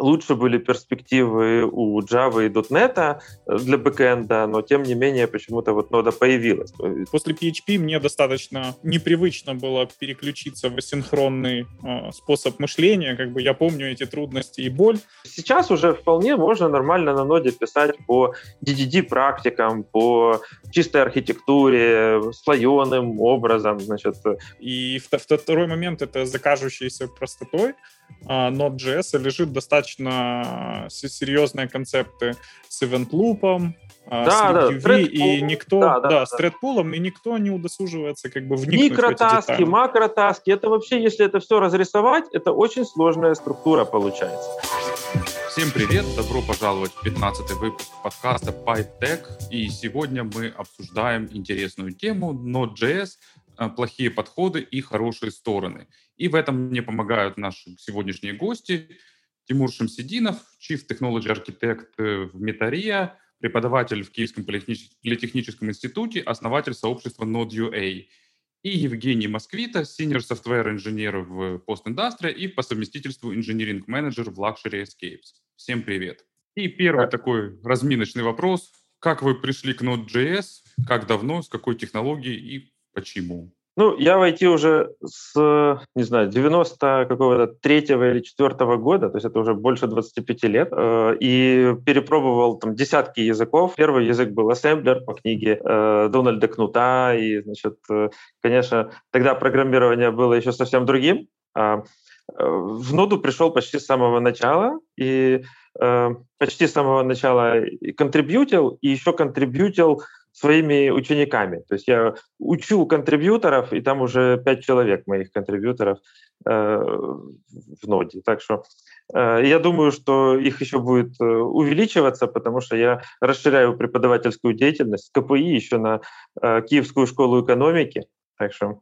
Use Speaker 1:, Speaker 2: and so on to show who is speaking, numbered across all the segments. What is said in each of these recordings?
Speaker 1: лучше были перспективы у Java и .NET для бэкэнда, но тем не менее почему-то вот нода появилась.
Speaker 2: После PHP мне достаточно непривычно было переключиться в асинхронный э, способ мышления, как бы я помню эти трудности и боль.
Speaker 1: Сейчас уже вполне можно нормально на ноде писать по DDD практикам, по чистой архитектуре, слоеным образом, значит.
Speaker 2: И второй момент — это закажущейся простотой. А, Node.js лежит достаточно серьезные концепты с event-лупом,
Speaker 1: а, да,
Speaker 2: с да, и никто, да, да, да, с тредпулом, и никто не удосуживается как бы вникнуть
Speaker 1: Микротаски,
Speaker 2: в эти
Speaker 1: макротаски, это вообще, если это все разрисовать, это очень сложная структура получается.
Speaker 3: Всем привет, добро пожаловать в 15 выпуск подкаста PyTech, и сегодня мы обсуждаем интересную тему Node.js, плохие подходы и хорошие стороны. И в этом мне помогают наши сегодняшние гости. Тимур Шамсидинов, Chief Technology Architect в Метария, преподаватель в Киевском политехническом институте, основатель сообщества Node.ua. И Евгений Москвита, senior software инженер в Post Industry и по совместительству engineering менеджер в Luxury Escapes. Всем привет. И первый такой разминочный вопрос. Как вы пришли к Node.js? Как давно? С какой технологией и почему?
Speaker 1: Ну, я войти уже с, не знаю, 90 какого-то третьего или четвертого года, то есть это уже больше 25 лет, э, и перепробовал там десятки языков. Первый язык был ассемблер по книге э, Дональда Кнута, и, значит, э, конечно, тогда программирование было еще совсем другим. А, в ноду пришел почти с самого начала, и почти с самого начала контрибьютил, и еще контрибьютил своими учениками. То есть я учу контрибьюторов, и там уже пять человек моих контрибьюторов э, в ноде. Так что э, я думаю, что их еще будет э, увеличиваться, потому что я расширяю преподавательскую деятельность КПИ еще на э, Киевскую школу экономики. Так что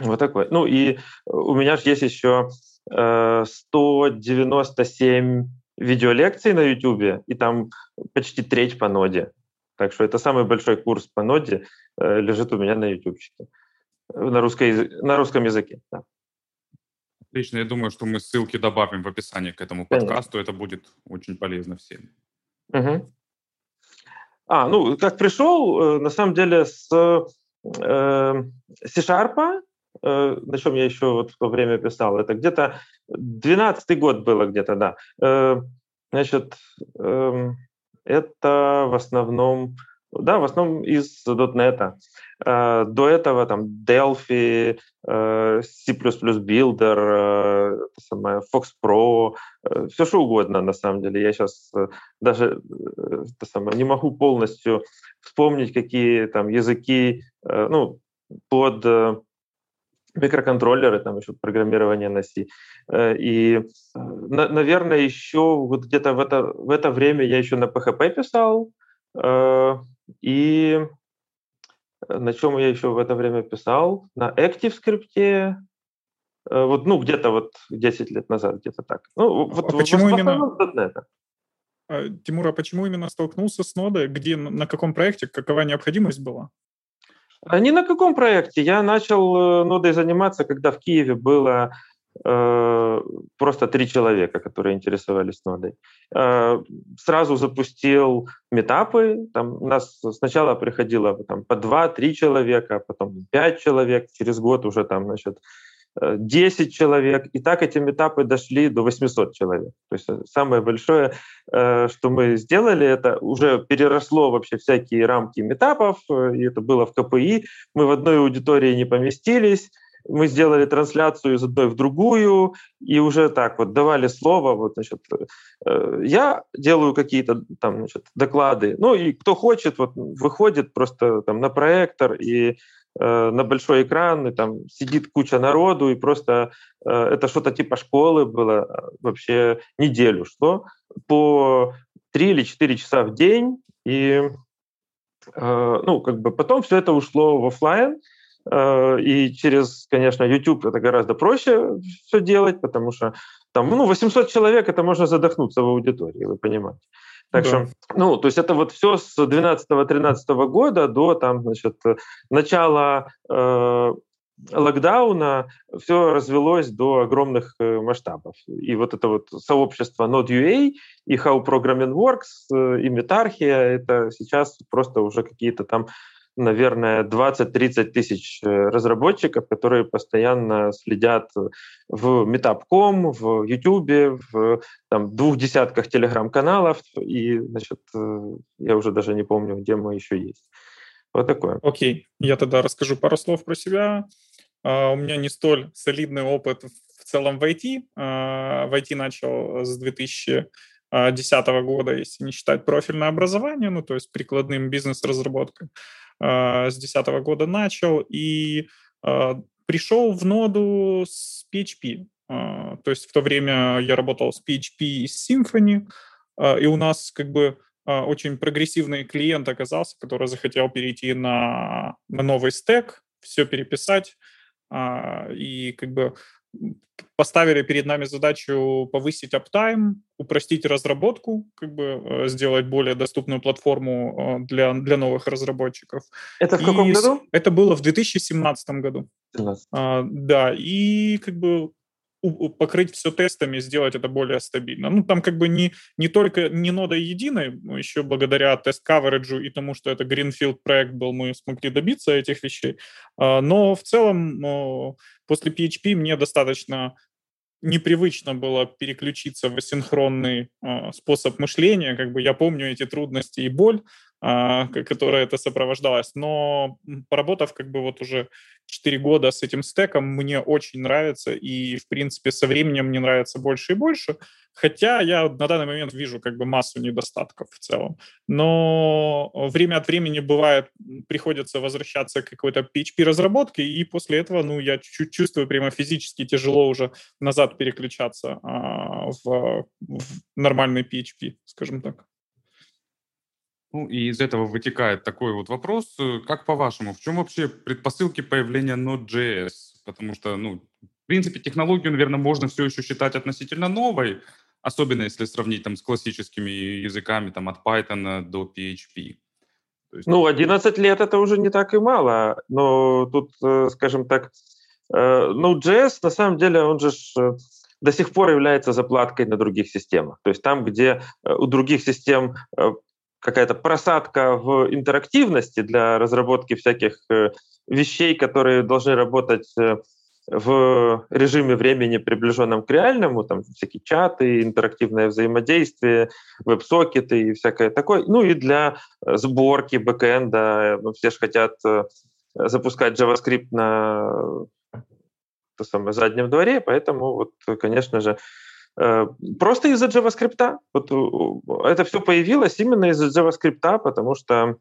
Speaker 1: вот такой. Ну и у меня же есть еще э, 197 видеолекций на YouTube, и там почти треть по ноде. Так что это самый большой курс по ноде э, лежит у меня на ютубчике. На, русской, на русском языке. Да.
Speaker 3: Отлично. Я думаю, что мы ссылки добавим в описании к этому подкасту. Конечно. Это будет очень полезно всем.
Speaker 1: Угу. А, ну, как пришел, э, на самом деле, с э, C-Sharp, э, на чем я еще вот в то время писал, это где-то 12 год было где-то, да. Э, значит, э, это в основном, да, в основном из .NET. Э, до этого там Delphi, э, C++ Builder, э, Fox Pro, все что угодно на самом деле. Я сейчас даже самое, не могу полностью вспомнить, какие там языки, ну, под микроконтроллеры, там еще программирование на C. Э, и, э, на, наверное, еще вот где-то в это, в это время я еще на PHP писал, э, и на чем я еще в это время писал? На ActiveScript, вот, ну, где-то вот 10 лет назад, где-то так. Ну,
Speaker 2: вот, а почему именно... А, Тимур, а почему именно столкнулся с нодой? Где, на каком проекте, какова необходимость была?
Speaker 1: А ни на каком проекте. Я начал э, нодой заниматься, когда в Киеве было э, просто три человека, которые интересовались нодой. Э, сразу запустил метапы. Там у нас сначала приходило там, по два-три человека, потом пять человек. Через год уже там, значит, 10 человек, и так эти этапы дошли до 800 человек. То есть э, самое большое, э, что мы сделали, это уже переросло вообще всякие рамки метапов, э, и это было в КПИ. Мы в одной аудитории не поместились, мы сделали трансляцию из одной в другую, и уже так вот давали слово, вот, значит, я делаю какие-то там, значит, доклады, ну и кто хочет, вот выходит просто там на проектор и Э, на большой экран, и там сидит куча народу, и просто э, это что-то типа школы было э, вообще неделю, что по три или четыре часа в день, и ну, как бы потом все это ушло в офлайн, и через, конечно, YouTube это гораздо проще все делать, потому что там, ну, 800 человек, это можно задохнуться в аудитории, вы понимаете. Так да. что, ну, то есть это вот все с 12-13 года до там, значит, начала э, локдауна все развелось до огромных э, масштабов. И вот это вот сообщество Node.ua и How Programming Works э, и Метархия, это сейчас просто уже какие-то там наверное, 20-30 тысяч э, разработчиков, которые постоянно следят в Meetup.com, в YouTube, в там, двух десятках телеграм-каналов, и, значит, я уже даже не помню, где мы еще есть. Вот такое.
Speaker 2: Окей, я тогда расскажу пару слов про себя. Uh, у меня не столь солидный опыт в целом в IT. Uh, в IT начал с 2010 года, если не считать профильное образование, ну, то есть прикладным бизнес-разработкой. Uh, с 2010 года начал и пришел в ноду с PHP. То есть в то время я работал с PHP и с Symfony, и у нас как бы очень прогрессивный клиент оказался, который захотел перейти на, на новый стек, все переписать, а, и как бы поставили перед нами задачу повысить аптайм, упростить разработку, как бы э, сделать более доступную платформу э, для, для новых разработчиков.
Speaker 1: Это в каком и году?
Speaker 2: Это было в 2017 году. 17. А, да, и как бы покрыть все тестами, сделать это более стабильно. Ну, там как бы не, не только не нода единой, но еще благодаря тест-кавериджу и тому, что это Greenfield проект был, мы смогли добиться этих вещей. А, но в целом после PHP мне достаточно непривычно было переключиться в асинхронный э, способ мышления. Как бы я помню эти трудности и боль, которая это сопровождалась. Но поработав как бы вот уже 4 года с этим стеком, мне очень нравится. И, в принципе, со временем мне нравится больше и больше. Хотя я на данный момент вижу как бы массу недостатков в целом. Но время от времени бывает, приходится возвращаться к какой-то PHP-разработке, и после этого, ну, я чуть-чуть чувствую прямо физически тяжело уже назад переключаться а, в, в нормальный PHP, скажем так.
Speaker 3: Ну и из этого вытекает такой вот вопрос, как по-вашему, в чем вообще предпосылки появления Node.js? Потому что, ну, в принципе, технологию, наверное, можно все еще считать относительно новой, особенно если сравнить там с классическими языками там от Python до PHP.
Speaker 1: Есть... Ну, 11 лет это уже не так и мало, но тут, э, скажем так, э, Node.js на самом деле он же э, до сих пор является заплаткой на других системах. То есть там, где у других систем какая-то просадка в интерактивности для разработки всяких вещей, которые должны работать в режиме времени, приближенном к реальному, там всякие чаты, интерактивное взаимодействие, веб-сокеты и всякое такое. Ну и для э, сборки бэкэнда. Ну, все же хотят э, запускать JavaScript на то самое, заднем дворе, поэтому, вот, конечно же, э, Просто из-за JavaScript. Вот это все появилось именно из-за JavaScript, потому что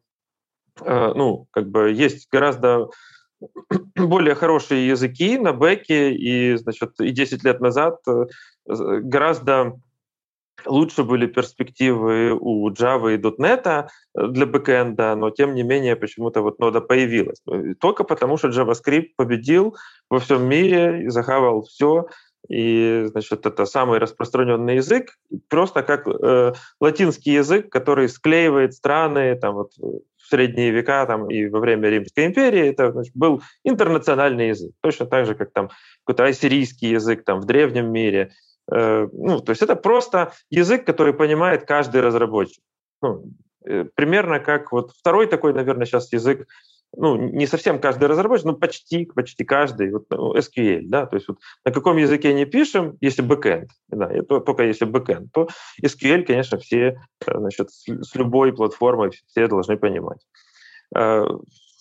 Speaker 1: ну, как бы есть гораздо более хорошие языки на бэке, и, значит, и 10 лет назад э, гораздо лучше были перспективы у Java и .NET э, для бэкэнда, но тем не менее почему-то вот нода появилась. Э, только потому, что JavaScript победил во всем мире и захавал все, и, значит, это самый распространенный язык, просто как э, латинский язык, который склеивает страны, там вот средние века там, и во время Римской империи это значит, был интернациональный язык. Точно так же, как там какой-то ассирийский язык там, в древнем мире. Э, ну, то есть это просто язык, который понимает каждый разработчик. Ну, э, примерно как вот второй такой, наверное, сейчас язык ну, не совсем каждый разработчик, но почти, почти каждый, вот, ну, SQL, да, то есть вот на каком языке не пишем, если backend, да, то, только если backend, то SQL, конечно, все, э, значит, с, любой платформой все должны понимать. Э,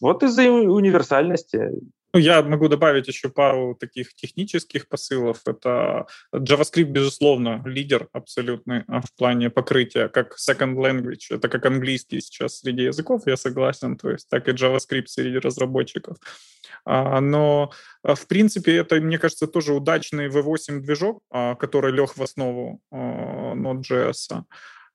Speaker 1: вот из-за универсальности
Speaker 2: я могу добавить еще пару таких технических посылов. Это JavaScript, безусловно, лидер абсолютный а, в плане покрытия, как second language. Это как английский сейчас среди языков, я согласен, то есть так и JavaScript среди разработчиков. А, но, а, в принципе, это, мне кажется, тоже удачный V8 движок, который лег в основу Node.js.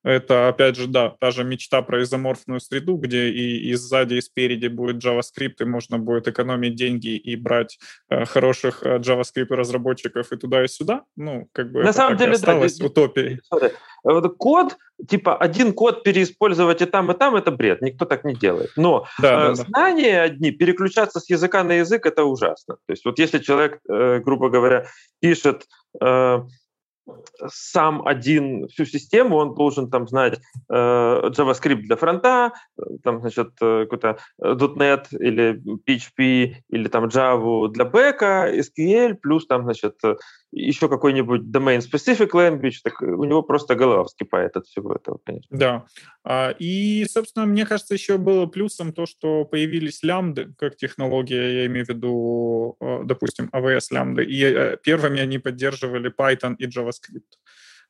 Speaker 2: Это, опять же, да, та же мечта про изоморфную среду, где и, и сзади, и спереди будет JavaScript, и можно будет экономить деньги и брать э, хороших э, JavaScript-разработчиков и туда, и сюда. Ну, как бы
Speaker 1: На самом деле,
Speaker 2: осталось
Speaker 1: да,
Speaker 2: утопией.
Speaker 1: Код, типа один код переиспользовать и там, и там, это бред. Никто так не делает. Но да, э, да, знания да. одни, переключаться с языка на язык, это ужасно. То есть вот если человек, э, грубо говоря, пишет... Э, сам один всю систему, он должен там знать э, JavaScript для фронта, там, значит, э, какой-то э, .NET или PHP или там Java для бэка, SQL, плюс там, значит, э, еще какой-нибудь domain-specific language, так у него просто голова вскипает от всего этого, конечно.
Speaker 2: Да. А, и, собственно, мне кажется, еще было плюсом то, что появились лямбды как технология, я имею в виду, допустим, AWS лямбды, и первыми они поддерживали Python и JavaScript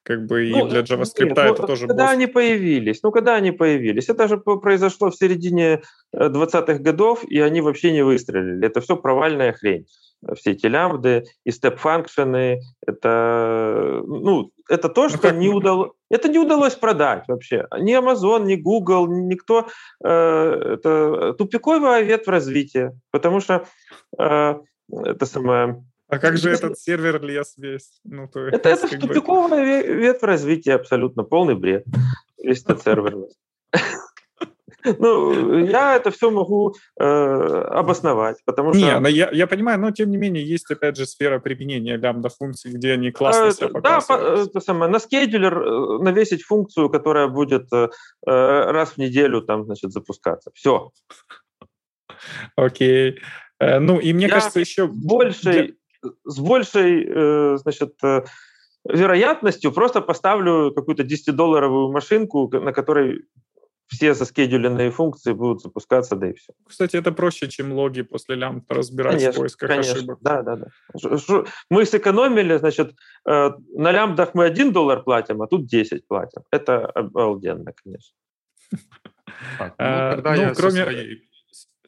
Speaker 2: как бы ну, и для JavaScript нет, это ну, тоже
Speaker 1: Когда был... они появились? Ну, когда они появились? Это же произошло в середине 20-х годов, и они вообще не выстрелили. Это все провальная хрень все эти лямбды и степ-фанкшены, это, ну, это то, ну, что не удалось, это не удалось продать вообще. Ни Amazon, ни Google, ни никто. Э, это тупиковая ветвь развития, потому что э, это самое...
Speaker 2: А как же этот сервер лес весь?
Speaker 1: Ну, то это это тупиковая бы... ветвь развития абсолютно, полный бред. Весь этот сервер. Ну, я это все могу э, обосновать, потому что...
Speaker 2: Не, я, я понимаю, но тем не менее есть, опять же, сфера применения лямбда-функций, где они классно а, себя показывают.
Speaker 1: Да, это самое, на скейдулер э, навесить функцию, которая будет э, э, раз в неделю там, значит, запускаться. Все.
Speaker 2: Окей. Э, ну, и мне
Speaker 1: я
Speaker 2: кажется, еще...
Speaker 1: Большей, с большей, э, значит, вероятностью просто поставлю какую-то 10-долларовую машинку, на которой все заскедуленные функции будут запускаться, да и все.
Speaker 2: Кстати, это проще, чем логи после лямбда разбирать конечно, в поисках конечно. ошибок.
Speaker 1: Да, да, да. Мы сэкономили, значит, э, на лямбдах мы 1 доллар платим, а тут 10 платим. Это обалденно, конечно.
Speaker 2: Так, ну, а, ну, кроме... Своей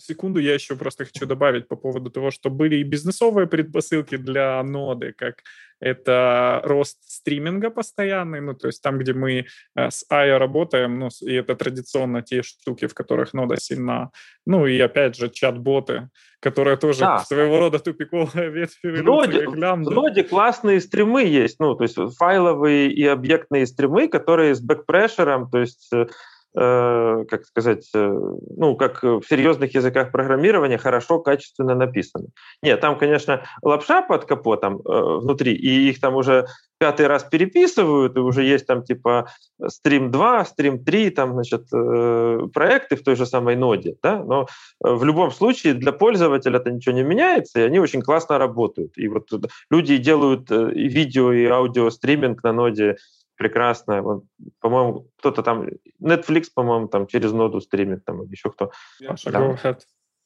Speaker 2: секунду я еще просто хочу добавить по поводу того, что были и бизнесовые предпосылки для ноды, как это рост стриминга постоянный, ну, то есть там, где мы э, с AIO работаем, ну, и это традиционно те штуки, в которых нода сильна. Ну, и опять же, чат-боты, которые тоже да. своего рода тупиковая ветвь
Speaker 1: в ноде, в ноде классные стримы есть, ну, то есть файловые и объектные стримы, которые с бэкпрешером, то есть Э, как сказать, э, ну, как в серьезных языках программирования, хорошо, качественно написаны. Нет, там, конечно, лапша под капотом э, внутри, и их там уже пятый раз переписывают, и уже есть там типа стрим 2, стрим 3, там, значит, э, проекты в той же самой ноде, да, но в любом случае для пользователя это ничего не меняется, и они очень классно работают. И вот люди делают и видео, и аудио стриминг на ноде прекрасно. Вот, по-моему, кто-то там, Netflix, по-моему, там через ноду стримит, там, еще кто.
Speaker 3: Yeah,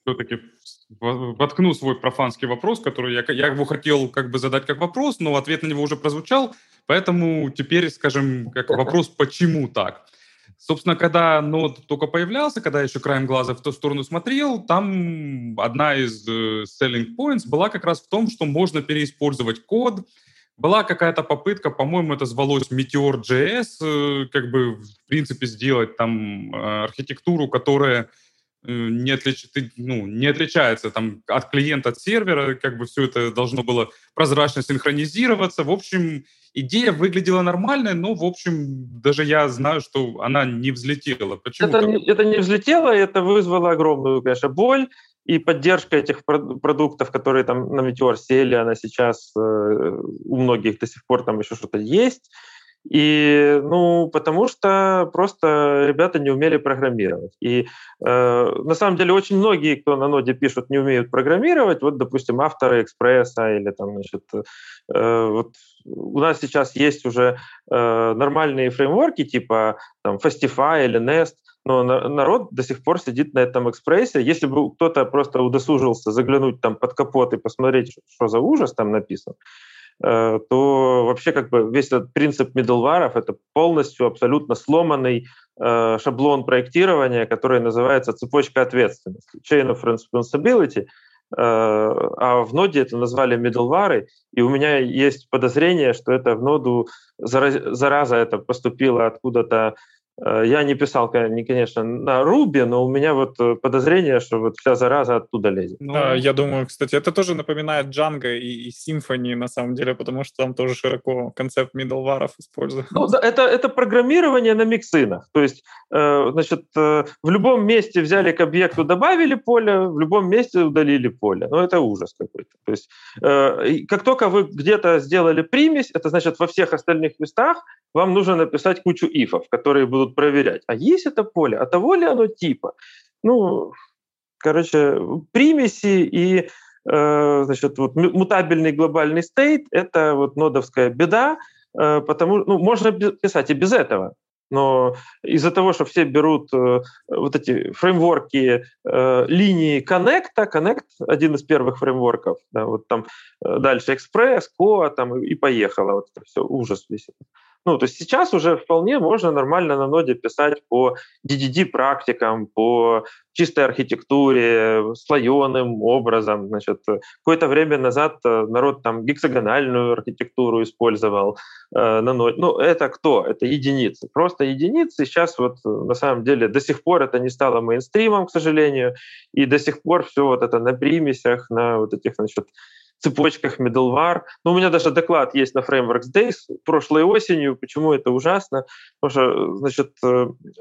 Speaker 3: все-таки воткну свой профанский вопрос, который я, я его хотел как бы задать как вопрос, но ответ на него уже прозвучал, поэтому теперь, скажем, как вопрос, почему так? Собственно, когда нод только появлялся, когда я еще краем глаза в ту сторону смотрел, там одна из э, selling points была как раз в том, что можно переиспользовать код, была какая-то попытка, по-моему, это звалось Meteor.js, э, как бы, в принципе, сделать там э, архитектуру, которая э, не, отлич... ну, не отличается там, от клиента, от сервера, как бы все это должно было прозрачно синхронизироваться. В общем, идея выглядела нормальной, но, в общем, даже я знаю, что она не взлетела.
Speaker 1: Почему? Это, это не взлетело, это вызвало огромную, конечно, боль и поддержка этих продуктов, которые там на Meteor сели, она сейчас э, у многих до сих пор там еще что-то есть. И, ну, потому что просто ребята не умели программировать. И э, на самом деле очень многие, кто на ноде пишут, не умеют программировать. Вот, допустим, авторы экспресса или там, значит, э, вот у нас сейчас есть уже э, нормальные фреймворки типа там Fastify или Nest, но народ до сих пор сидит на этом экспрессе. Если бы кто-то просто удосужился заглянуть там под капот и посмотреть, что за ужас там написан, э, то вообще как бы весь этот принцип middleware это полностью абсолютно сломанный э, шаблон проектирования, который называется цепочка ответственности, chain of responsibility. а в ноде это назвали middleware, и у меня есть подозрение, что это в ноду зараза это поступила откуда-то Э, я не писал, конечно, на Руби, но у меня вот э, подозрение, что вот вся зараза оттуда лезет.
Speaker 2: Ну, да, я думаю, кстати, это тоже напоминает Django и, и Symfony на самом деле, потому что там тоже широко концепт middleware используют.
Speaker 1: Ну, да, это, это программирование на миксинах. То есть, э, значит, э, в любом месте взяли к объекту, добавили поле, в любом месте удалили поле. Ну, это ужас какой-то. То есть, э, как только вы где-то сделали примесь, это значит, во всех остальных местах вам нужно написать кучу ифов, которые будут проверять, а есть это поле, а того ли оно типа. Ну, короче, примеси и э, значит, вот мутабельный глобальный стейт — это вот нодовская беда, э, потому ну, можно писать и без этого, но из-за того, что все берут э, вот эти фреймворки э, линии коннекта, Connect — один из первых фреймворков, да, вот там э, дальше Express, Coa, там и, и поехало, вот это все, ужас весь. Ну, то есть сейчас уже вполне можно нормально на ноде писать по DDD-практикам, по чистой архитектуре, слоеным образом. Значит, какое-то время назад э, народ там гексагональную архитектуру использовал э, на ноде. Ну, это кто? Это единицы. Просто единицы. Сейчас вот э, на самом деле до сих пор это не стало мейнстримом, к сожалению, и до сих пор все вот это на примесях, на вот этих, значит, цепочках middleware. Ну, у меня даже доклад есть на Frameworks Days прошлой осенью. Почему это ужасно? Потому что, значит, э,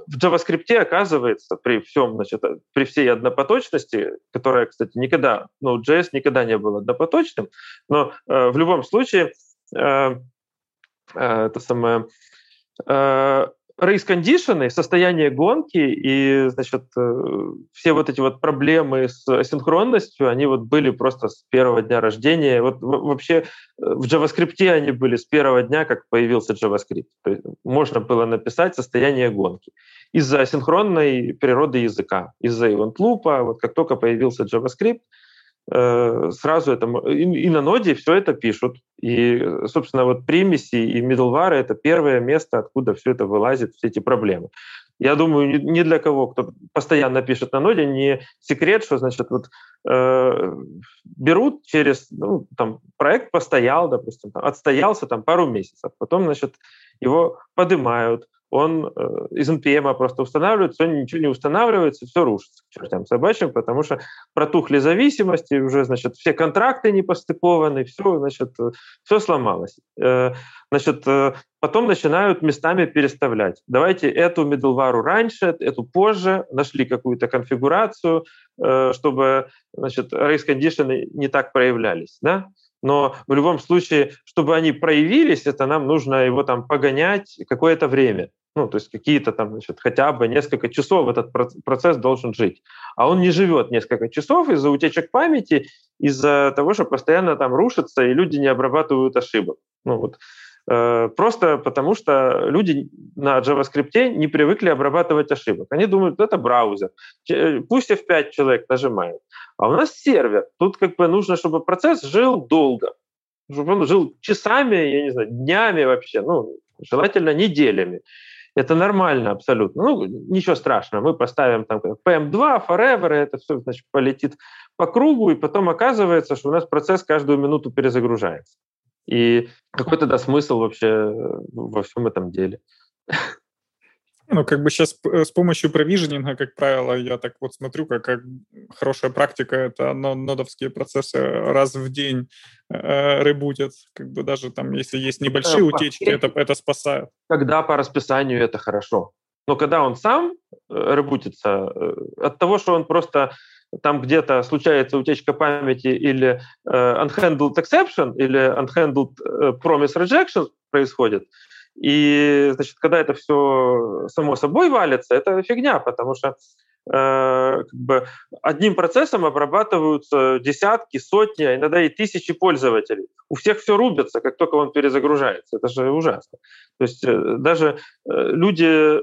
Speaker 1: в JavaScript, оказывается, при всем, значит, при всей однопоточности, которая, кстати, никогда, ну, JS никогда не был однопоточным, но э, в любом случае э, э, это самое э, рейс-кондишены, состояние гонки и, значит, э, все вот эти вот проблемы с асинхронностью, они вот были просто с первого дня рождения. Вот вообще э, в JavaScript они были с первого дня, как появился JavaScript. То есть можно было написать состояние гонки из-за асинхронной природы языка, из-за event loop, вот как только появился JavaScript, сразу это и, и на ноде все это пишут. И, собственно, вот примеси и middleware — это первое место, откуда все это вылазит, все эти проблемы. Я думаю, ни для кого, кто постоянно пишет на ноде, не секрет, что, значит, вот э, берут через, ну, там, проект постоял, допустим, там, отстоялся там пару месяцев, потом, значит, его поднимают, он э, из NPM просто устанавливается, он ничего не устанавливается, все рушится к чертям собачьим, потому что протухли зависимости, уже, значит, все контракты не постыкованы, все, значит, все сломалось. Э, значит, э, потом начинают местами переставлять. Давайте эту middleware раньше, эту позже, нашли какую-то конфигурацию, чтобы, значит, race condition не так проявлялись, да? но в любом случае, чтобы они проявились, это нам нужно его там погонять какое-то время. Ну, то есть какие-то там, значит, хотя бы несколько часов этот процесс должен жить. А он не живет несколько часов из-за утечек памяти, из-за того, что постоянно там рушится, и люди не обрабатывают ошибок. Ну, вот. Э, просто потому что люди на JavaScript не привыкли обрабатывать ошибок. Они думают, это браузер. Пусть F5 человек нажимает. А у нас сервер. Тут как бы нужно, чтобы процесс жил долго. Чтобы он жил часами, я не знаю, днями вообще. Ну, желательно неделями. Это нормально абсолютно. Ну, ничего страшного. Мы поставим там PM2, Forever, и это все значит, полетит по кругу, и потом оказывается, что у нас процесс каждую минуту перезагружается. И какой тогда смысл вообще во всем этом деле?
Speaker 2: Ну, как бы сейчас э, с помощью провиженинга, как правило, я так вот смотрю, как, как хорошая практика, это нодовские процессы раз в день э, ребутят. Как бы даже там, если есть небольшие утечки, это, это спасает.
Speaker 1: Когда по расписанию это хорошо. Но когда он сам э, ребутится, э, от того, что он просто там где-то случается утечка памяти или э, unhandled exception, или unhandled э, promise rejection происходит, и, значит, когда это все само собой валится, это фигня, потому что э, как бы одним процессом обрабатываются десятки, сотни, а иногда и тысячи пользователей. У всех все рубится, как только он перезагружается. Это же ужасно. То есть э, даже э, люди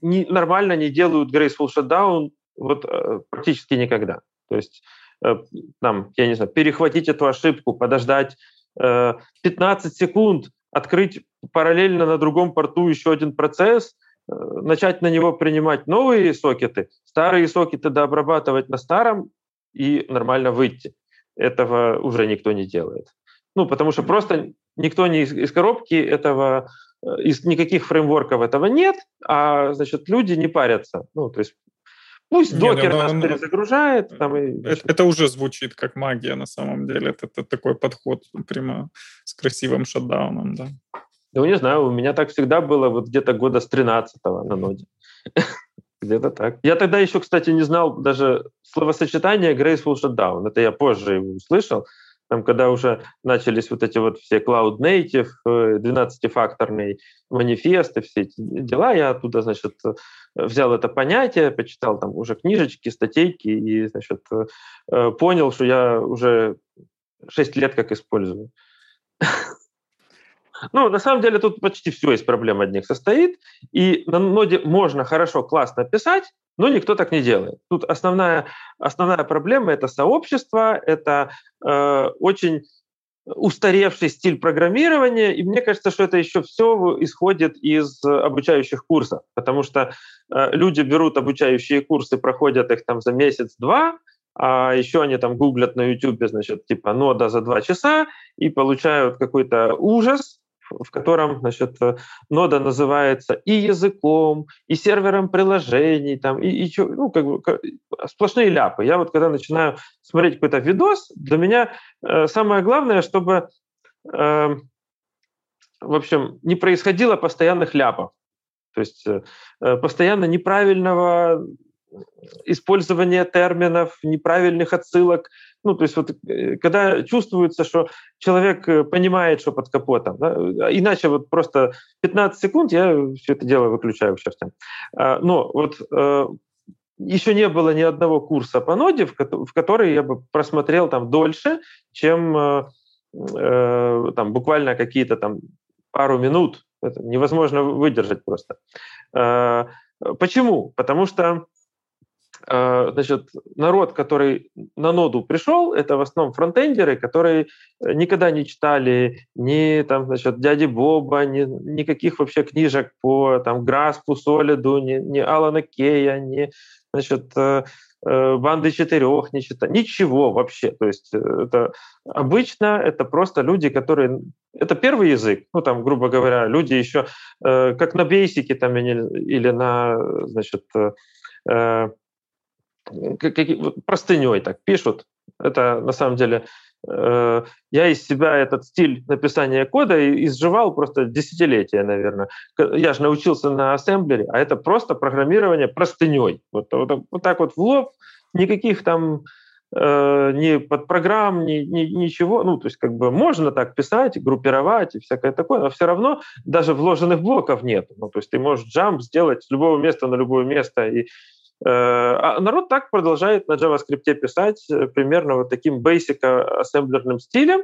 Speaker 1: не, нормально не делают graceful shutdown вот э, практически никогда. То есть э, там, я не знаю, перехватить эту ошибку, подождать э, 15 секунд, открыть параллельно на другом порту еще один процесс, э, начать на него принимать новые сокеты, старые сокеты дообрабатывать на старом и нормально выйти. Этого уже никто не делает. Ну, потому что просто никто не из, из коробки этого, э, из никаких фреймворков этого нет, а, значит, люди не парятся. Ну, то есть Пусть не, докер ну, нас ну, перезагружает. Там, и,
Speaker 2: это, это уже звучит как магия на самом деле. Это, это такой подход прямо с красивым шатдауном, да.
Speaker 1: Ну, не знаю, у меня так всегда было вот где-то года с 13-го на ноде. Где-то так. Я тогда еще, кстати, не знал даже словосочетание Graceful Shutdown. Это я позже его услышал. Там, когда уже начались вот эти вот все Cloud Native, 12-факторный манифест и все эти дела, я оттуда, значит, взял это понятие, почитал там уже книжечки, статейки и, значит, э, понял, что я уже 6 лет как использую. Ну, на самом деле тут почти все из проблем одних состоит, и на ноде можно хорошо, классно писать, но никто так не делает. Тут основная, основная проблема – это сообщество, это э, очень устаревший стиль программирования, и мне кажется, что это еще все исходит из обучающих курсов, потому что э, люди берут обучающие курсы, проходят их там за месяц-два, а еще они там гуглят на YouTube, значит, типа нода за два часа и получают какой-то ужас, в котором значит, э, нода называется и языком, и сервером приложений, там, и, и ну, как бы, сплошные ляпы. Я вот когда начинаю смотреть какой-то видос, для меня э, самое главное, чтобы э, в общем, не происходило постоянных ляпов. То есть э, э постоянно неправильного использования терминов, неправильных отсылок. Ну, то есть вот э, когда чувствуется, что человек э, понимает, что под капотом, да, иначе вот просто 15 секунд я все это дело выключаю к чертям. А, но вот э, еще не было ни одного курса по ноде, в который я бы просмотрел там дольше, чем там буквально какие-то там пару минут. Это невозможно выдержать просто. Почему? Потому что а, значит, народ, который на ноду пришел, это в основном фронтендеры, которые э, никогда не читали ни там, значит, дяди Боба, ни, никаких вообще книжек по там, Граспу, Солиду, ни, ни Алана Кея, ни значит, э, э, банды четырех, не читали, ничего вообще. То есть это обычно это просто люди, которые... Это первый язык, ну там, грубо говоря, люди еще как на бейсике там или на, значит, простыней так пишут. Это на самом деле э, я из себя этот стиль написания кода изживал просто десятилетия, наверное. Я же научился на ассемблере, а это просто программирование простыней. Вот, вот, вот так вот в лоб, никаких там э, ни под программ, ни, ни, ничего. Ну, то есть как бы можно так писать, группировать и всякое такое, но все равно даже вложенных блоков нет. Ну, то есть ты можешь джамп сделать с любого места на любое место и Э, а народ так продолжает на JavaScript писать э, примерно вот таким basic ассемблерным стилем.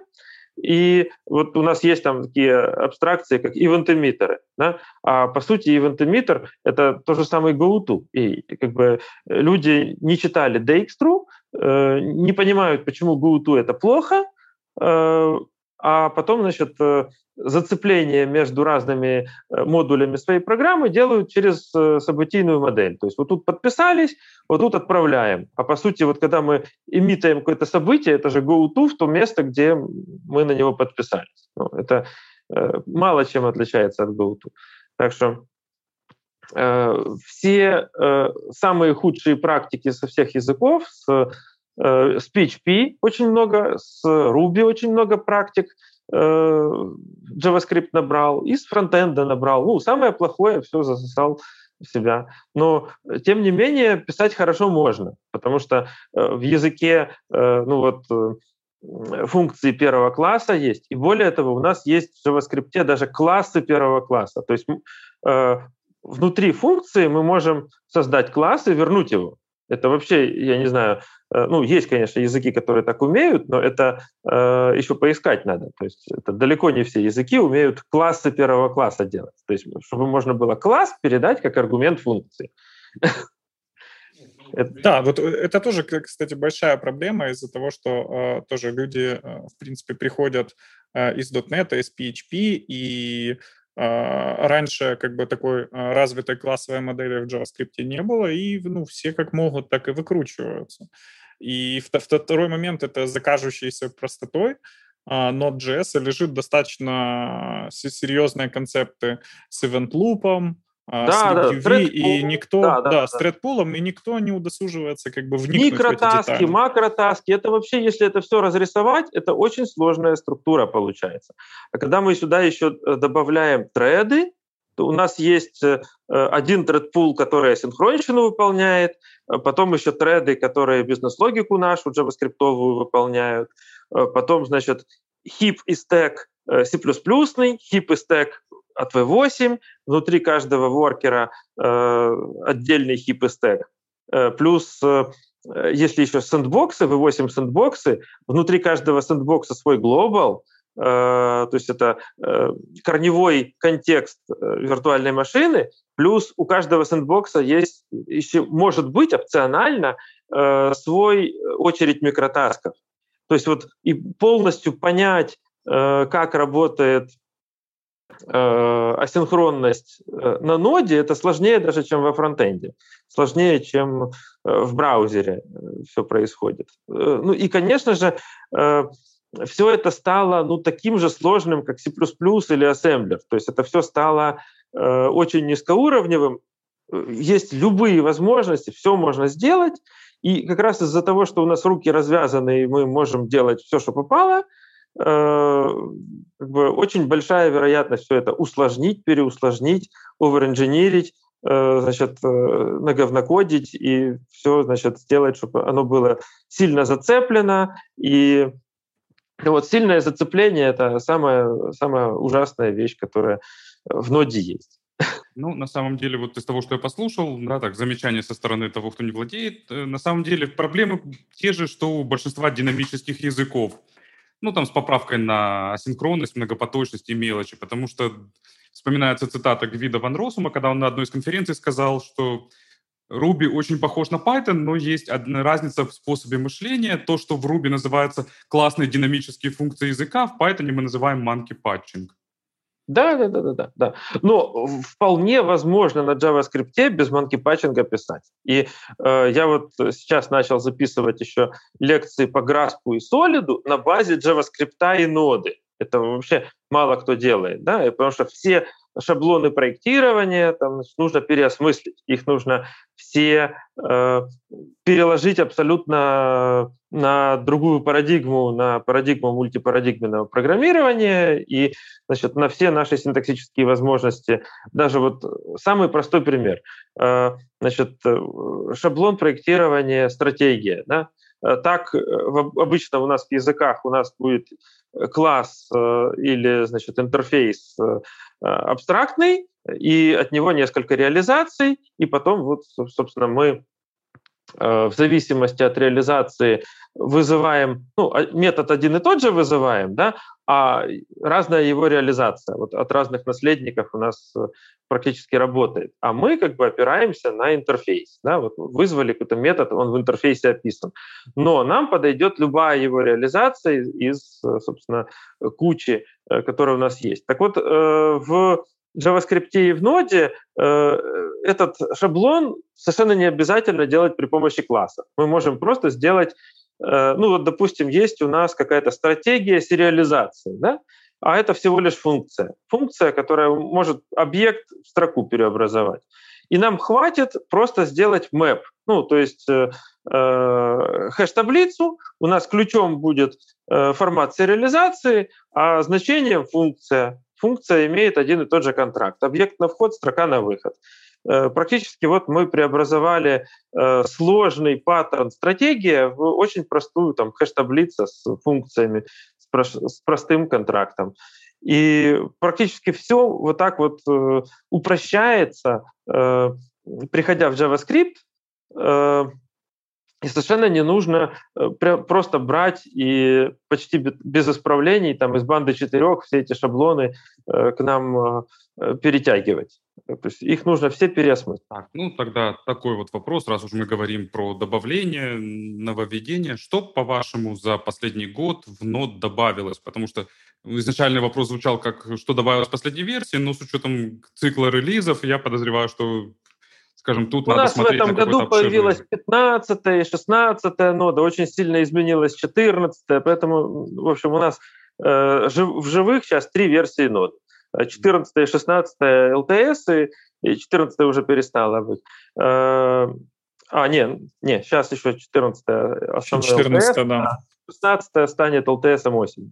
Speaker 1: И вот у нас есть там такие абстракции, как event-эмиттеры. Да? А по сути event-эмиттер — это то же самое GoTo. И как бы люди не читали Dijkstra, э, не понимают, почему GoTo — это плохо, а потом, значит, зацепление между разными э, модулями своей программы делают через э, событийную модель. То есть вот тут подписались, вот тут отправляем. А по сути, вот когда мы имитаем какое-то событие, это же go-to в то место, где мы на него подписались. Ну, это э, мало чем отличается от go-to. Так что э, все э, самые худшие практики со всех языков, с, э, с PHP очень много, с Ruby очень много практик – Э, JavaScript набрал, из фронтенда набрал. Ну, самое плохое все засосал в себя. Но, тем не менее, писать хорошо можно, потому что э, в языке, э, ну вот, функции первого класса есть, и более того, у нас есть в JavaScript даже классы первого класса. То есть внутри функции мы можем создать класс и вернуть его. Это вообще, я не знаю, Э, ну, есть, конечно, языки, которые так умеют, но это э, еще поискать надо. То есть это далеко не все языки умеют классы первого класса делать. То есть чтобы можно было класс передать как аргумент функции.
Speaker 2: Да, вот э, это тоже, кстати, большая проблема из-за того, что э, тоже люди, э, в принципе, приходят э, из .NET, из PHP, и раньше как бы такой а, развитой классовой модели в JavaScript не было, и ну, все как могут, так и выкручиваются. И второй момент — это закажущейся простотой. А, Node.js лежит достаточно серьезные концепты с event-лупом, а, да, да, UV, и никто, да, да, да, с тредпулом, и никто не удосуживается как бы вникнуть
Speaker 1: Микротаски, в эти макротаски, это вообще, если это все разрисовать, это очень сложная структура получается. А когда мы сюда еще э, добавляем треды, то у нас есть э, один тредпул, который асинхронщину выполняет, а потом еще треды, которые бизнес-логику нашу JavaScript выполняют, потом, значит, хип и стек C++, хип и стек от V8, внутри каждого воркера э, отдельный хип и стек. Э, плюс, э, если еще сэндбоксы, V8 сэндбоксы, внутри каждого сэндбокса свой глобал, э, то есть это э, корневой контекст э, виртуальной машины, плюс у каждого сэндбокса есть еще, может быть, опционально э, свой очередь микротасков. То есть вот и полностью понять, э, как работает асинхронность э, на ноде это сложнее даже, чем во фронтенде, сложнее, чем э, в браузере все происходит. Ну и, конечно же, все это стало ну, таким же сложным, как C++ или Assembler. То есть это все стало очень низкоуровневым. Есть любые возможности, все можно сделать. И как раз из-за того, что у нас руки развязаны, и мы можем делать все, что попало, Э, как бы очень большая вероятность все это усложнить, переусложнить, оверинженерить, э, значит, э, наговнокодить и все, значит, сделать, чтобы оно было сильно зацеплено. И вот сильное зацепление — это самая, самая ужасная вещь, которая в ноде есть.
Speaker 3: Ну, на самом деле, вот из того, что я послушал, да, так, замечания со стороны того, кто не владеет, на самом деле проблемы те же, что у большинства динамических языков ну, там, с поправкой на асинхронность, многопоточность и мелочи, потому что вспоминается цитата Гвида Ван Росума, когда он на одной из конференций сказал, что Ruby очень похож на Python, но есть одна разница в способе мышления. То, что в Ruby называется классные динамические функции языка, в Python мы называем monkey patching.
Speaker 1: Да, да, да, да, да. Но вполне возможно на JavaScript без манки-патчинга писать. И э, я вот сейчас начал записывать еще лекции по Граспу и Солиду на базе JavaScript и ноды. Это вообще мало кто делает, да, потому что все шаблоны проектирования там, нужно переосмыслить. Их нужно все э, переложить абсолютно на другую парадигму, на парадигму мультипарадигменного программирования и значит, на все наши синтаксические возможности. Даже вот самый простой пример. Э, значит, э, шаблон проектирования стратегия. Да? Э, так э, обычно у нас в языках у нас будет класс или значит, интерфейс абстрактный, и от него несколько реализаций, и потом вот, собственно, мы в зависимости от реализации вызываем, ну, а, метод один и тот же вызываем, да, а разная его реализация вот от разных наследников у нас э, практически работает. А мы как бы опираемся на интерфейс. Да, вот вызвали какой-то метод, он в интерфейсе описан. Но нам подойдет любая его реализация из, э, собственно, кучи, э, которая у нас есть. Так вот, в JavaScript и в ноде этот шаблон совершенно не обязательно делать при помощи классов. Мы можем просто сделать Э, ну вот, допустим, есть у нас какая-то стратегия сериализации, да? а это всего лишь функция. Функция, которая может объект в строку переобразовать. И нам хватит просто сделать map, ну, то есть э, э, хэш-таблицу, у нас ключом будет э, формат сериализации, а значением функция. Функция имеет один и тот же контракт. Объект на вход, строка на выход. Э, практически вот мы преобразовали э, сложный паттерн стратегия в очень простую там хэш-таблицу с функциями, с простым контрактом. И практически все вот так вот э, упрощается, приходя в JavaScript, и совершенно не нужно просто брать и почти без исправлений там, из банды четырех все эти шаблоны к нам перетягивать. То есть их нужно все переосмыслить.
Speaker 3: Так, ну тогда такой вот вопрос, раз уж мы говорим про добавление, нововведение. Что, по-вашему, за последний год в нод добавилось? Потому что изначальный вопрос звучал как, что добавилось в последней версии, но с учетом цикла релизов, я подозреваю, что скажем, тут
Speaker 1: У
Speaker 3: надо
Speaker 1: нас в этом году появилась 15 16 нода, очень сильно изменилась 14 поэтому, в общем, у нас э, в живых сейчас три версии нод. 14 и 16 ЛТС, и 14 уже перестала быть. Э, а, не, не, сейчас еще 14 основной
Speaker 2: 14 ЛТС, да.
Speaker 1: 16 а станет ЛТС 8.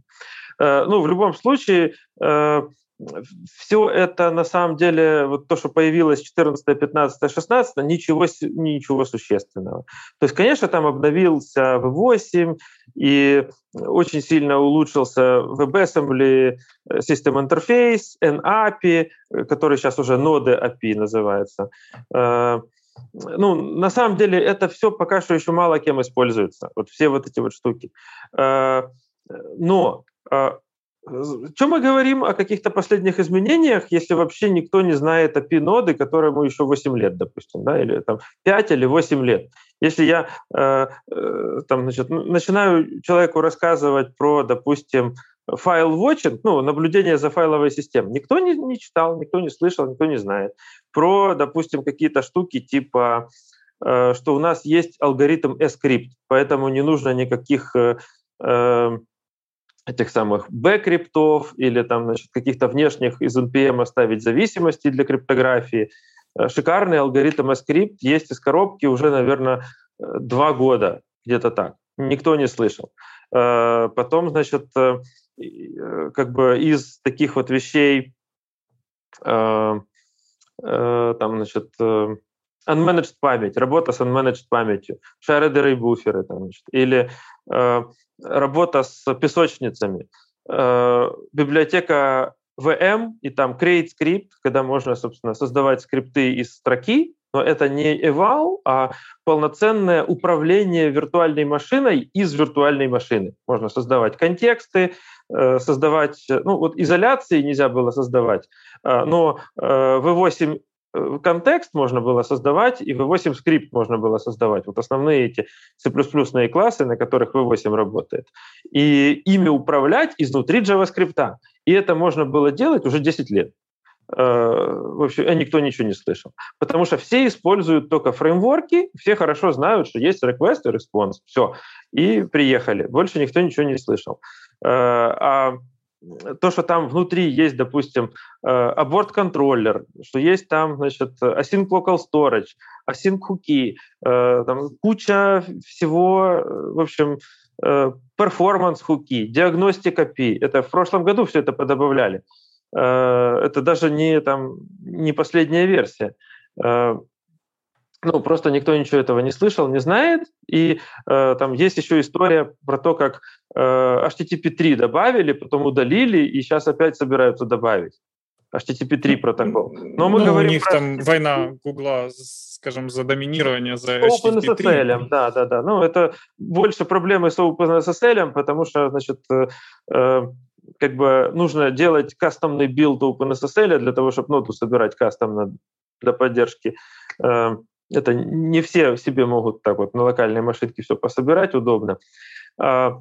Speaker 1: Э, ну, в любом случае, э, все это на самом деле, вот то, что появилось 14, 15, 16, ничего, ничего существенного. То есть, конечно, там обновился V8 и очень сильно улучшился WebAssembly System Interface, NAPI, который сейчас уже ноды API называется. Э, ну, на самом деле это все пока что еще мало кем используется, вот все вот эти вот штуки. Но чем мы говорим о каких-то последних изменениях, если вообще никто не знает API-ноды, которому еще 8 лет, допустим, да, или там 5 или 8 лет? Если я э, э, там, значит, начинаю человеку рассказывать про, допустим, файл watching, ну, наблюдение за файловой системой, никто не, не читал, никто не слышал, никто не знает. Про, допустим, какие-то штуки типа, э, что у нас есть алгоритм e-script, поэтому не нужно никаких э, э этих самых B-криптов или там, значит, каких-то внешних из NPM оставить зависимости для криптографии. Э, шикарный алгоритм Scrypt есть из коробки уже, наверное, э, два года, где-то так. Никто не слышал. Э, потом, значит, как бы из таких вот вещей, там, значит, unmanaged память, работа с unmanaged памятью, шаредеры и буферы, там, значит, или работа с песочницами, э, библиотека VM и там create script, когда можно, собственно, создавать скрипты из строки, но это не eval, а полноценное управление виртуальной машиной из виртуальной машины. Можно создавать контексты, э, создавать, ну вот изоляции нельзя было создавать, э, но V8 Э, контекст можно было создавать, и V8 скрипт можно было создавать. Вот основные эти C++ классы, на которых V8 работает. И ими управлять изнутри JavaScript. И это можно было делать уже 10 лет. Э, в общем, никто ничего не слышал. Потому что все используют только фреймворки, все хорошо знают, что есть request и response. Все. И приехали. Больше никто ничего не слышал. Э, а то, что там внутри есть, допустим, аборт-контроллер, что есть там, значит, async local storage, async хуки, э, там куча всего, в общем, performance хуки, диагностика API. Это в прошлом году все это подобавляли. Э, это даже не, там, не последняя версия. Ну, просто никто ничего этого не слышал, не знает. И э, там есть еще история про то, как э, HTTP3 добавили, потом удалили, и сейчас опять собираются добавить. HTTP3 протокол.
Speaker 2: Но мы ну, говорим у них про... там война Гугла, скажем, за доминирование, за HTTP3. OpenSSL,
Speaker 1: да, да, да. Ну, это больше проблемы с OpenSSL, потому что, значит, э, э, как бы нужно делать кастомный build OpenSSL для того, чтобы ноду собирать кастомно для поддержки. Э, это не все себе могут так вот на локальной машинке все пособирать удобно. А,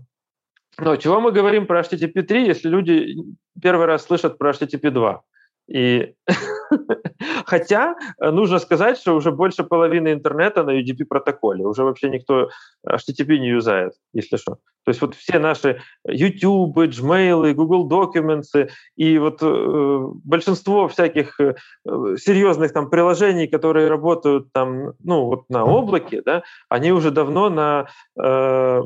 Speaker 1: но чего мы говорим про HTTP 3, если люди первый раз слышат про HTTP 2? И хотя э, нужно сказать, что уже больше половины интернета на UDP протоколе, уже вообще никто HTTP не юзает, если что. То есть вот все наши YouTube, Gmail, Google Documents и вот э, большинство всяких э, серьезных там приложений, которые работают там, ну вот на облаке, да, они уже давно на э,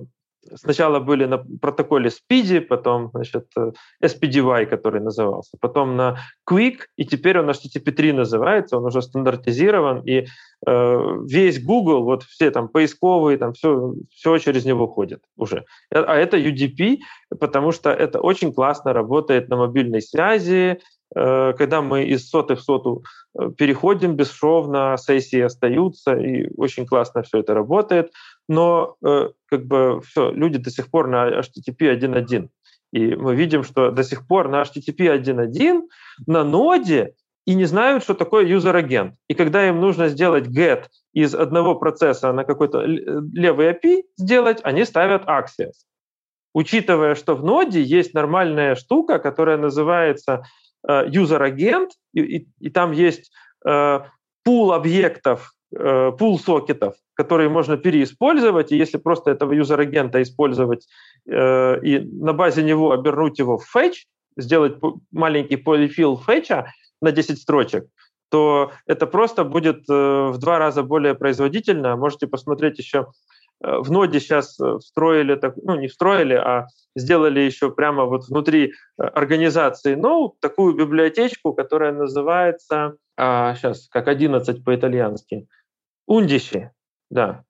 Speaker 1: сначала были на протоколе Speedy, потом значит, э, SPDY, который назывался, потом на Quick, и теперь он HTTP3 называется, он уже стандартизирован, и э, весь Google, вот все там поисковые, там все, все через него ходит уже. А это UDP, потому что это очень классно работает на мобильной связи, когда мы из соты в соту э, переходим бесшовно, сессии остаются, и очень классно все это работает, но э, как бы все, люди до сих пор на HTTP 1.1. И мы видим, что до сих пор на HTTP 1.1 на ноде и не знают, что такое юзер-агент. И когда им нужно сделать get из одного процесса на какой-то левый API сделать, они ставят Axios. Учитывая, что в ноде есть нормальная штука, которая называется Э, user-agent, и, и, и там есть э, пул объектов э, пул сокетов, которые можно переиспользовать, и если просто этого user-agent а использовать э, и на базе него обернуть его в fetch, сделать маленький polyfill fetch а на 10 строчек, то это просто будет э, в два раза более производительно. Можете посмотреть еще э, в ноде сейчас э, встроили, так, ну не встроили, а сделали еще прямо вот внутри организации Node такую библиотечку, которая называется, а, сейчас, как 11 по-итальянски, Ундиши, да.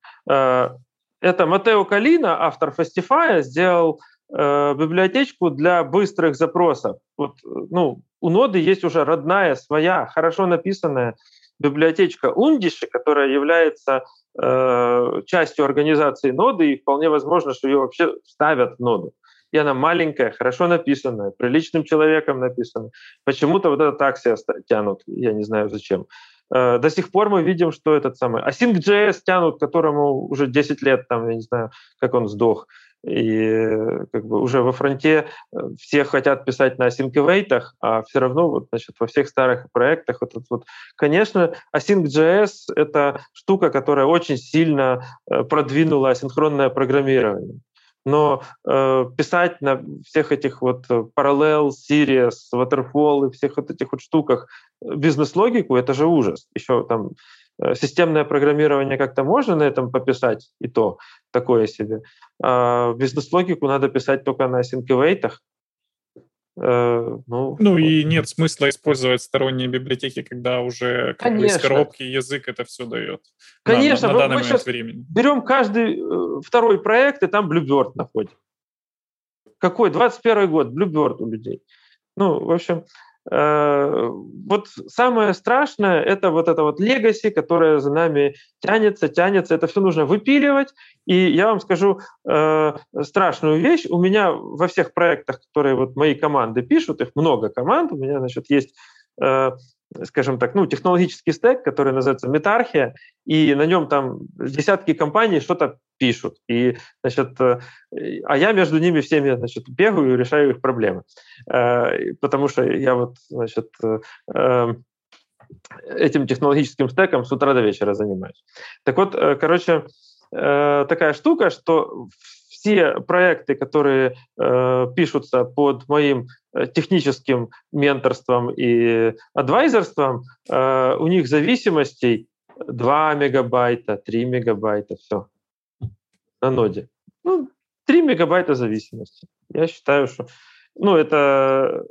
Speaker 1: Это Матео Калина, автор Fastify, сделал э, библиотечку для быстрых запросов. Вот, ну, у ноды есть уже родная, своя, хорошо написанная библиотечка Ундиши, которая является э, частью организации ноды, и вполне возможно, что ее вообще ставят в ноду. И она маленькая, хорошо написанная, приличным человеком написана. Почему-то вот это такси тянут, я не знаю зачем. Э, до сих пор мы видим, что этот самый Async.js тянут, которому уже 10 лет, там, я не знаю, как он сдох. И как бы уже во фронте э, все хотят писать на await, а все равно вот, значит, во всех старых проектах вот, вот. Конечно, Async.js — это штука, которая очень сильно э, продвинула асинхронное программирование. Но э, писать на всех этих вот параллел, series, waterfall и всех вот этих вот штуках бизнес-логику — это же ужас. Еще там Э, системное программирование как-то можно на этом пописать, и то такое себе. А бизнес-логику надо писать только на синкивейтах.
Speaker 2: Э, ну, ну и нет смысла использовать сторонние библиотеки, когда уже как бы, из коробки язык это все дает.
Speaker 1: Конечно, на, на, на данный мы момент времени. Берем каждый э, второй проект и там Bluebird находим. Какой? 21 год, Bluebird у людей. Ну, в общем, Э, вот самое страшное — это вот это вот легаси, которое за нами тянется, тянется. Это все нужно выпиливать. И я вам скажу э, страшную вещь. У меня во всех проектах, которые вот мои команды пишут, их много команд, у меня, значит, есть э, скажем так, ну, технологический стек, который называется метархия, и на нем там десятки компаний что-то пишут. И, значит, э, а я между ними всеми, значит, бегаю и решаю их проблемы. Э, потому что я вот, значит, э, этим технологическим стеком с утра до вечера занимаюсь. Так вот, короче, такая штука, что все проекты, которые э, пишутся под моим э, техническим менторством и адвайзерством, э, у них зависимостей 2 мегабайта, 3 мегабайта, все на ноде. Ну, 3 мегабайта зависимости. Я считаю, что ну, это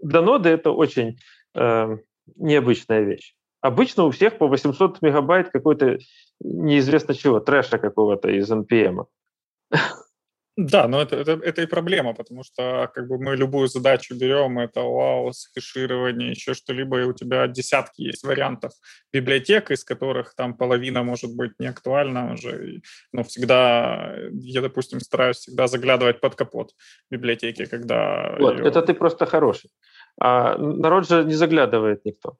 Speaker 1: для ноды это очень э, необычная вещь. Обычно у всех по 800 мегабайт какой-то неизвестно чего, трэша какого-то из NPM.
Speaker 2: Да, но это, это, это и проблема, потому что как бы мы любую задачу берем, это вау, хэширование, еще что-либо, и у тебя десятки есть вариантов библиотек, из которых там половина может быть не актуальна уже. Но всегда, я, допустим, стараюсь всегда заглядывать под капот библиотеки, когда...
Speaker 1: Вот, ее... это ты просто хороший. А народ же не заглядывает никто.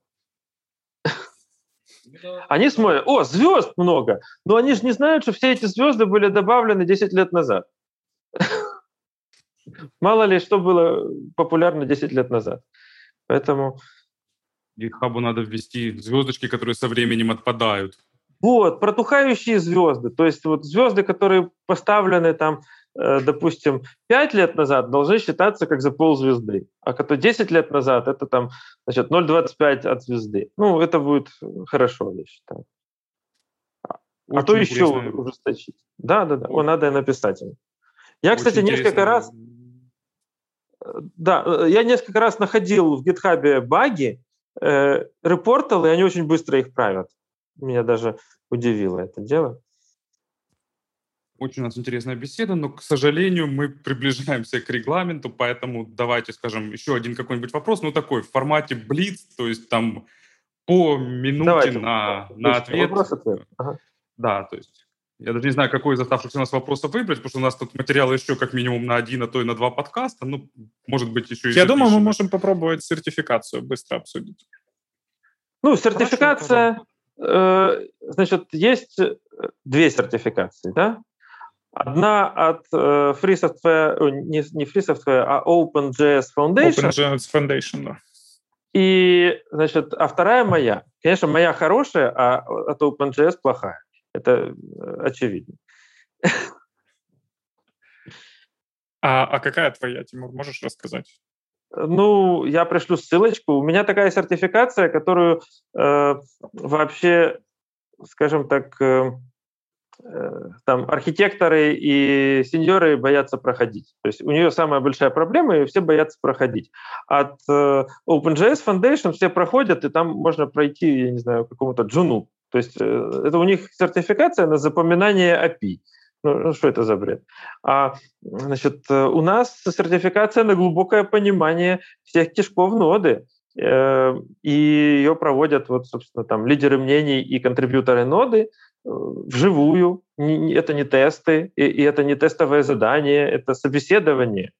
Speaker 1: Они смотрят, о, звезд много, но они же не знают, что все эти звезды были добавлены 10 лет назад. Мало ли, что было популярно 10 лет назад. Поэтому...
Speaker 3: GitHub надо ввести звездочки, которые со временем отпадают.
Speaker 1: Вот, протухающие звезды. То есть вот звезды, которые поставлены там, э, допустим, 5 лет назад, должны считаться как за ползвезды. А которые 10 лет назад, это там, значит, 0,25 от звезды. Ну, это будет хорошо, я считаю. А Очень а то еще ужесточить. Да, да, да. О, надо написать им. Я, кстати, несколько раз... Да, э, я несколько раз находил в GitHub баги, э, репортал, и они очень быстро их правят. Меня даже удивило это дело.
Speaker 3: Очень у нас интересная беседа, но, к сожалению, мы приближаемся к регламенту, поэтому давайте, скажем, еще один какой-нибудь вопрос, ну, такой, в формате блиц, то есть там по минуте давайте. на, на ответ. Вопрос-ответ. Ага. Да, то есть я даже не знаю, какой из оставшихся у нас вопросов выбрать, потому что у нас тут материал еще как минимум на один, а то и на два подкаста. Ну, может быть, еще и
Speaker 2: Я думаю, мы можем попробовать сертификацию быстро обсудить.
Speaker 1: Ну, сертификация, э, значит, есть э, две сертификации, да? Одна от э, Free Software, не, не Free Software, а OpenJS Foundation.
Speaker 2: OpenJS Foundation, да.
Speaker 1: И, значит, а вторая моя. Конечно, моя хорошая, а от OpenJS плохая. Это э, очевидно.
Speaker 2: А, а какая твоя, Тимур, можешь рассказать?
Speaker 1: Ну, я пришлю ссылочку. У меня такая сертификация, которую э, вообще, скажем так, э, э, там архитекторы и сеньоры боятся проходить. То есть у нее самая большая проблема, и все боятся проходить. От э, OpenJS Foundation все проходят, и там можно пройти, я не знаю, какому-то джуну. То есть э, это у них сертификация на запоминание API. Ну, ну, что это за бред? А, значит, э, у нас сертификация на глубокое понимание всех кишков ноды. Э, и ее проводят, вот, собственно, там лидеры мнений и контрибьюторы ноды вживую. Это не тесты, и это не тестовое задание, это собеседование.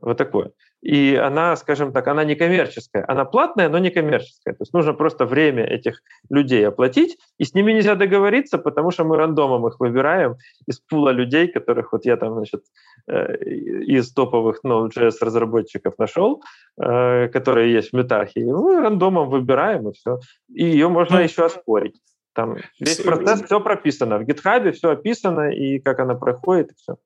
Speaker 1: Вот такое и она, скажем так, она не коммерческая. Она платная, но не коммерческая. То есть нужно просто время этих людей оплатить, и с ними нельзя договориться, потому что мы рандомом их выбираем из пула людей, которых вот я там, значит, э, из топовых Node.js разработчиков нашел, э, которые есть в Метархе. Мы рандомом выбираем, и все. И ее можно ну, еще оспорить. Там весь процесс, все прописано. В GitHub все описано, и как она проходит, и все.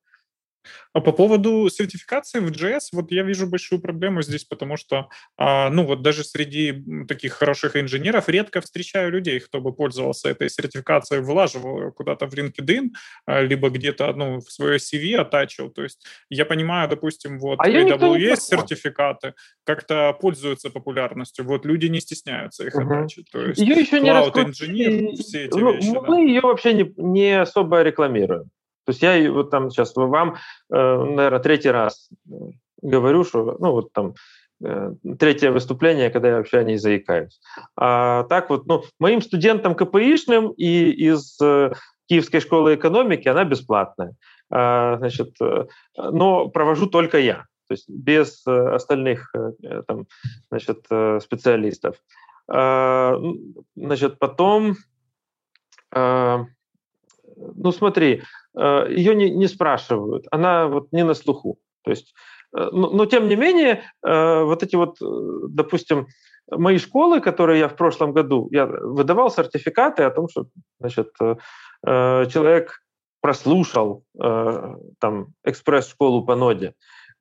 Speaker 2: А по поводу сертификации в JS, вот я вижу большую проблему здесь, потому что, а, ну вот даже среди таких хороших инженеров редко встречаю людей, кто бы пользовался этой сертификацией, вылаживал куда-то в LinkedIn, а, либо где-то, ну, в свое CV оттачил. То есть я понимаю, допустим, вот а AWS сертификаты как-то пользуются популярностью, вот люди не стесняются их угу. оттачить. То есть
Speaker 1: ее еще не Engineer, все эти ну, вещи. Мы да. ее вообще не, не особо рекламируем. То есть я вот там сейчас вам, э, наверное, третий раз э, говорю, что, ну, вот там, э, третье выступление, когда я вообще о ней заикаюсь. А так вот, ну, моим студентам КПИшным и из Киевской школы экономики она бесплатная. А, значит, но провожу только я, то есть без остальных там, значит, специалистов. А, значит, потом, ну смотри, Э, ее не, не спрашивают, она вот не на слуху. То есть, э, но, но тем не менее, э, вот эти вот, допустим, мои школы, которые я в прошлом году, я выдавал сертификаты о том, что значит, человек прослушал там экспресс-школу по ноде,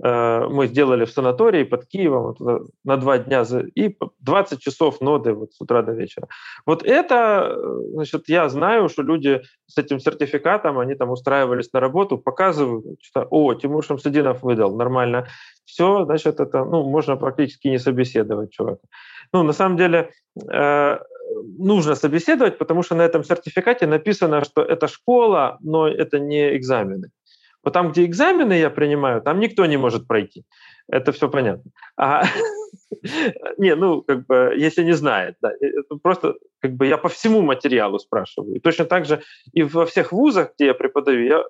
Speaker 1: мы сделали в санатории под Киевом вот, на два дня и 20 часов ноды вот с утра до вечера. Вот это, э, значит, я знаю, что люди с этим сертификатом, они там устраивались на работу, показывают, что, о, Тимур Шамсудинов выдал, нормально. Все, значит, это, ну, можно практически не собеседовать человека. Ну, на самом деле, э, нужно собеседовать, потому что на этом сертификате написано, что это школа, но это не экзамены. Вот там, где экзамены я принимаю, там никто не может пройти. Это все понятно. А, не, ну, как бы, если не знает, да, это просто, как бы, я по всему материалу спрашиваю. И точно так же и во всех вузах, где я преподаю, я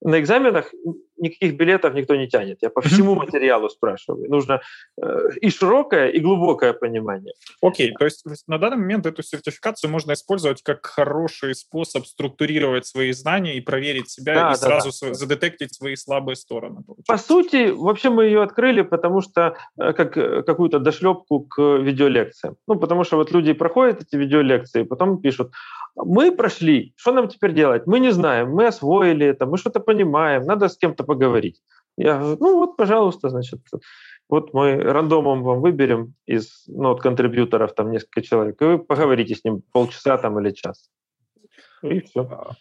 Speaker 1: на экзаменах никаких билетов никто не тянет. Я по всему материалу спрашиваю. Нужно э, и широкое, и глубокое понимание.
Speaker 2: Окей, okay, то есть на данный момент эту сертификацию можно использовать как хороший способ структурировать свои знания и проверить себя, да, и да, сразу да. задетектить свои слабые стороны.
Speaker 1: Получается. По сути, вообще мы ее открыли, потому что э, как э, какую-то дошлепку к видеолекциям. Ну, потому что вот люди проходят эти видеолекции, потом пишут, мы прошли, что нам теперь делать? Мы не знаем, мы освоили это, мы что-то понимаем, надо с кем-то поговорить. Я говорю, ну вот, пожалуйста, значит, вот мы рандомом вам выберем из ну, от контрибьюторов там несколько человек, и вы поговорите с ним полчаса там или час. И все.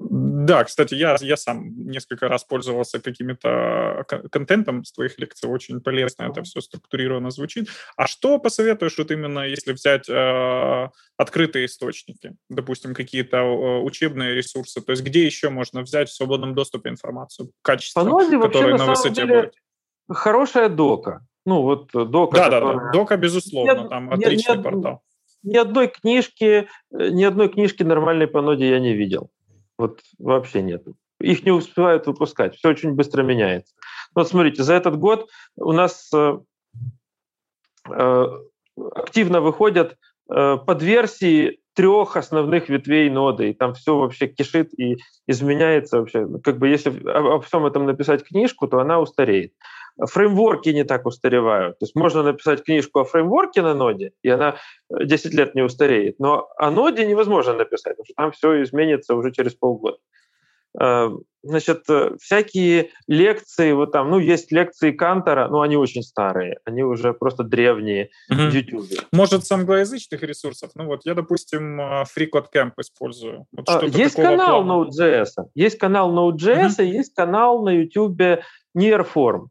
Speaker 2: Да, кстати, я, я сам несколько раз пользовался каким-то контентом с твоих лекций, очень полезно это все структурировано звучит. А что посоветуешь вот именно, если взять э, открытые источники, допустим, какие-то э, учебные ресурсы, то есть где еще можно взять в свободном доступе информацию, качество,
Speaker 1: По которое на, на высоте деле, будет? Хорошая дока. Ну вот дока.
Speaker 2: Да, которая... да, да, дока, безусловно, нет, там отличный нет, портал.
Speaker 1: Ни одной книжки, э, ни одной книжки нормальной по ноде я не видел. Вот вообще нет. Их не успевают выпускать. Все очень быстро меняется. Вот смотрите, за этот год у нас э, э, активно выходят э, подверсии трех основных ветвей ноды, и там все вообще кишит и изменяется вообще. Как бы если обо всем этом написать книжку, то она устареет. Фреймворки не так устаревают. То есть можно написать книжку о фреймворке на ноде, и она 10 лет не устареет. Но о ноде невозможно написать, потому что там все изменится уже через полгода. Э, значит, э, всякие лекции, вот там, ну, есть лекции Кантора, но они очень старые, они уже просто древние
Speaker 2: mm-hmm. в YouTube. Может, с англоязычных ресурсов? Ну вот, я, допустим, э, FreeCodeCamp использую. Вот
Speaker 1: а, есть канал плана. Node.js, есть канал Node.js, есть канал на YouTube Nearform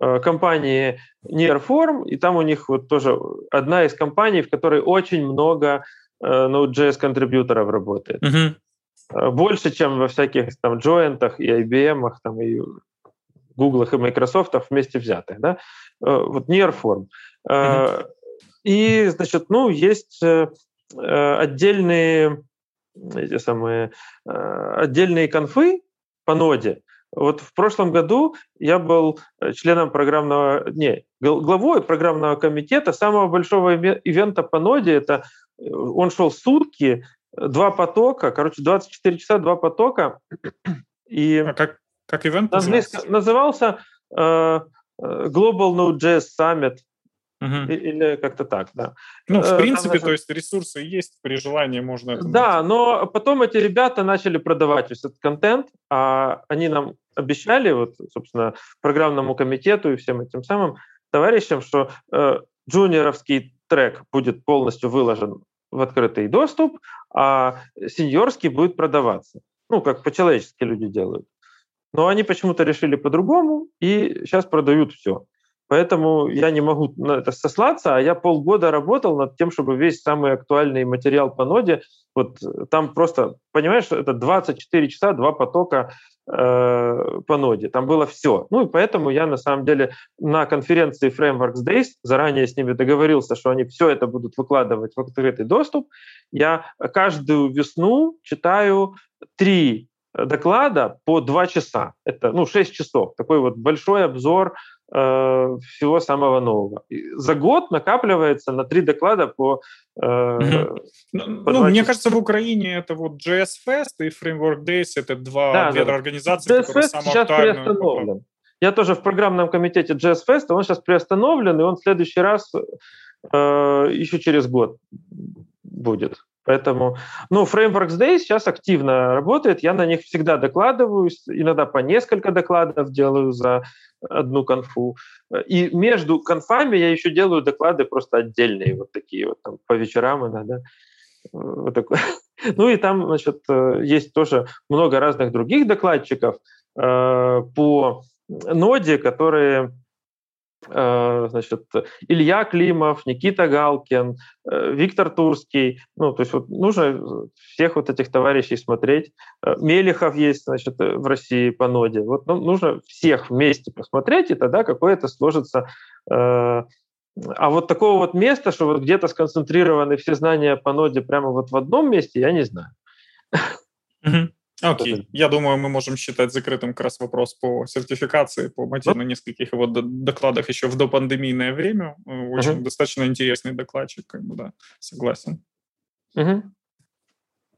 Speaker 1: компании Nearform, и там у них вот тоже одна из компаний, в которой очень много Node.js контрибьюторов работает. Э, больше, чем во всяких там джойнтах и IBM, там, и Google и Microsoft вместе взятых. Да? Э, вот Nearform. Mm-hmm. И, значит, ну, есть отдельные эти самые отдельные конфы по ноде. Вот в прошлом году я был членом программного, не, главой программного комитета самого большого ивента по ноде. Это он шел сутки, два потока, короче, 24 часа, два потока.
Speaker 2: И а как, как ивент назывался?
Speaker 1: Назывался э, э, Global Node.js Summit. Угу. Или как-то так, да.
Speaker 2: Ну, в э, принципе, Там, то есть ресурсы есть, при желании можно это...
Speaker 1: Да, найти. но потом эти ребята начали продавать весь этот контент, а они нам обещали, вот, собственно, программному комитету и всем этим самым товарищам, что э, джуниоровский трек будет полностью выложен в открытый доступ, а сеньорский будет продаваться. Ну, как по-человечески люди делают. Но они почему-то решили по-другому и сейчас продают все. Поэтому я не могу на это сослаться, а я полгода работал над тем, чтобы весь самый актуальный материал по ноде, вот там просто, понимаешь, это 24 часа, два потока э, по ноде, там было все. Ну и поэтому я на самом деле на конференции Frameworks Days заранее с ними договорился, что они все это будут выкладывать в открытый доступ. Я каждую весну читаю три доклада по два часа. Это, ну, шесть часов. Такой вот большой обзор э, всего самого нового. И за год накапливается на три доклада по... Э,
Speaker 2: mm-hmm. по ну, мне кажется, в Украине это вот JS Fest и Framework Days, это два, да, две да. организации, JS которые Fest
Speaker 1: сейчас приостановлен. Я тоже в программном комитете JS Fest, он сейчас приостановлен, и он в следующий раз э, еще через год будет. Поэтому, ну, Frameworks Day сейчас активно работает, я на них всегда докладываю, иногда по несколько докладов делаю за одну конфу. И между конфами я еще делаю доклады просто отдельные, вот такие вот там по вечерам иногда. Вот такой. Ну и там, значит, есть тоже много разных других докладчиков э, по ноде, которые Э, значит, Илья Климов, Никита Галкин, э, Виктор Турский. Ну, то есть вот нужно всех вот этих товарищей смотреть. Э, Мелехов есть, значит, в России по ноде. Вот ну, нужно всех вместе посмотреть, и тогда какое-то сложится а вот такого вот места, что вот где-то сконцентрированы все знания по ноде прямо вот в одном месте, я не знаю.
Speaker 2: Mm-hmm. Окей, okay. я думаю, мы можем считать закрытым как раз вопрос по сертификации, по Мати на нескольких его докладах еще в допандемийное время. Э, очень uh-huh. достаточно интересный докладчик, как бы, да, согласен.
Speaker 3: Uh-huh.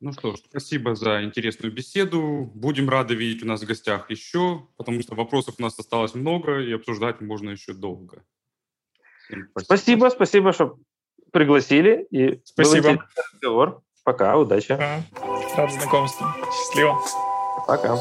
Speaker 3: Ну что ж, спасибо за интересную беседу. Будем рады видеть у нас в гостях еще, потому что вопросов у нас осталось много, и обсуждать можно еще долго.
Speaker 1: Спасибо, спасибо, спасибо что пригласили. И
Speaker 2: спасибо.
Speaker 1: Был разговор. Пока, удачи.
Speaker 2: Рад знакомству. Счастливо.
Speaker 1: Пока.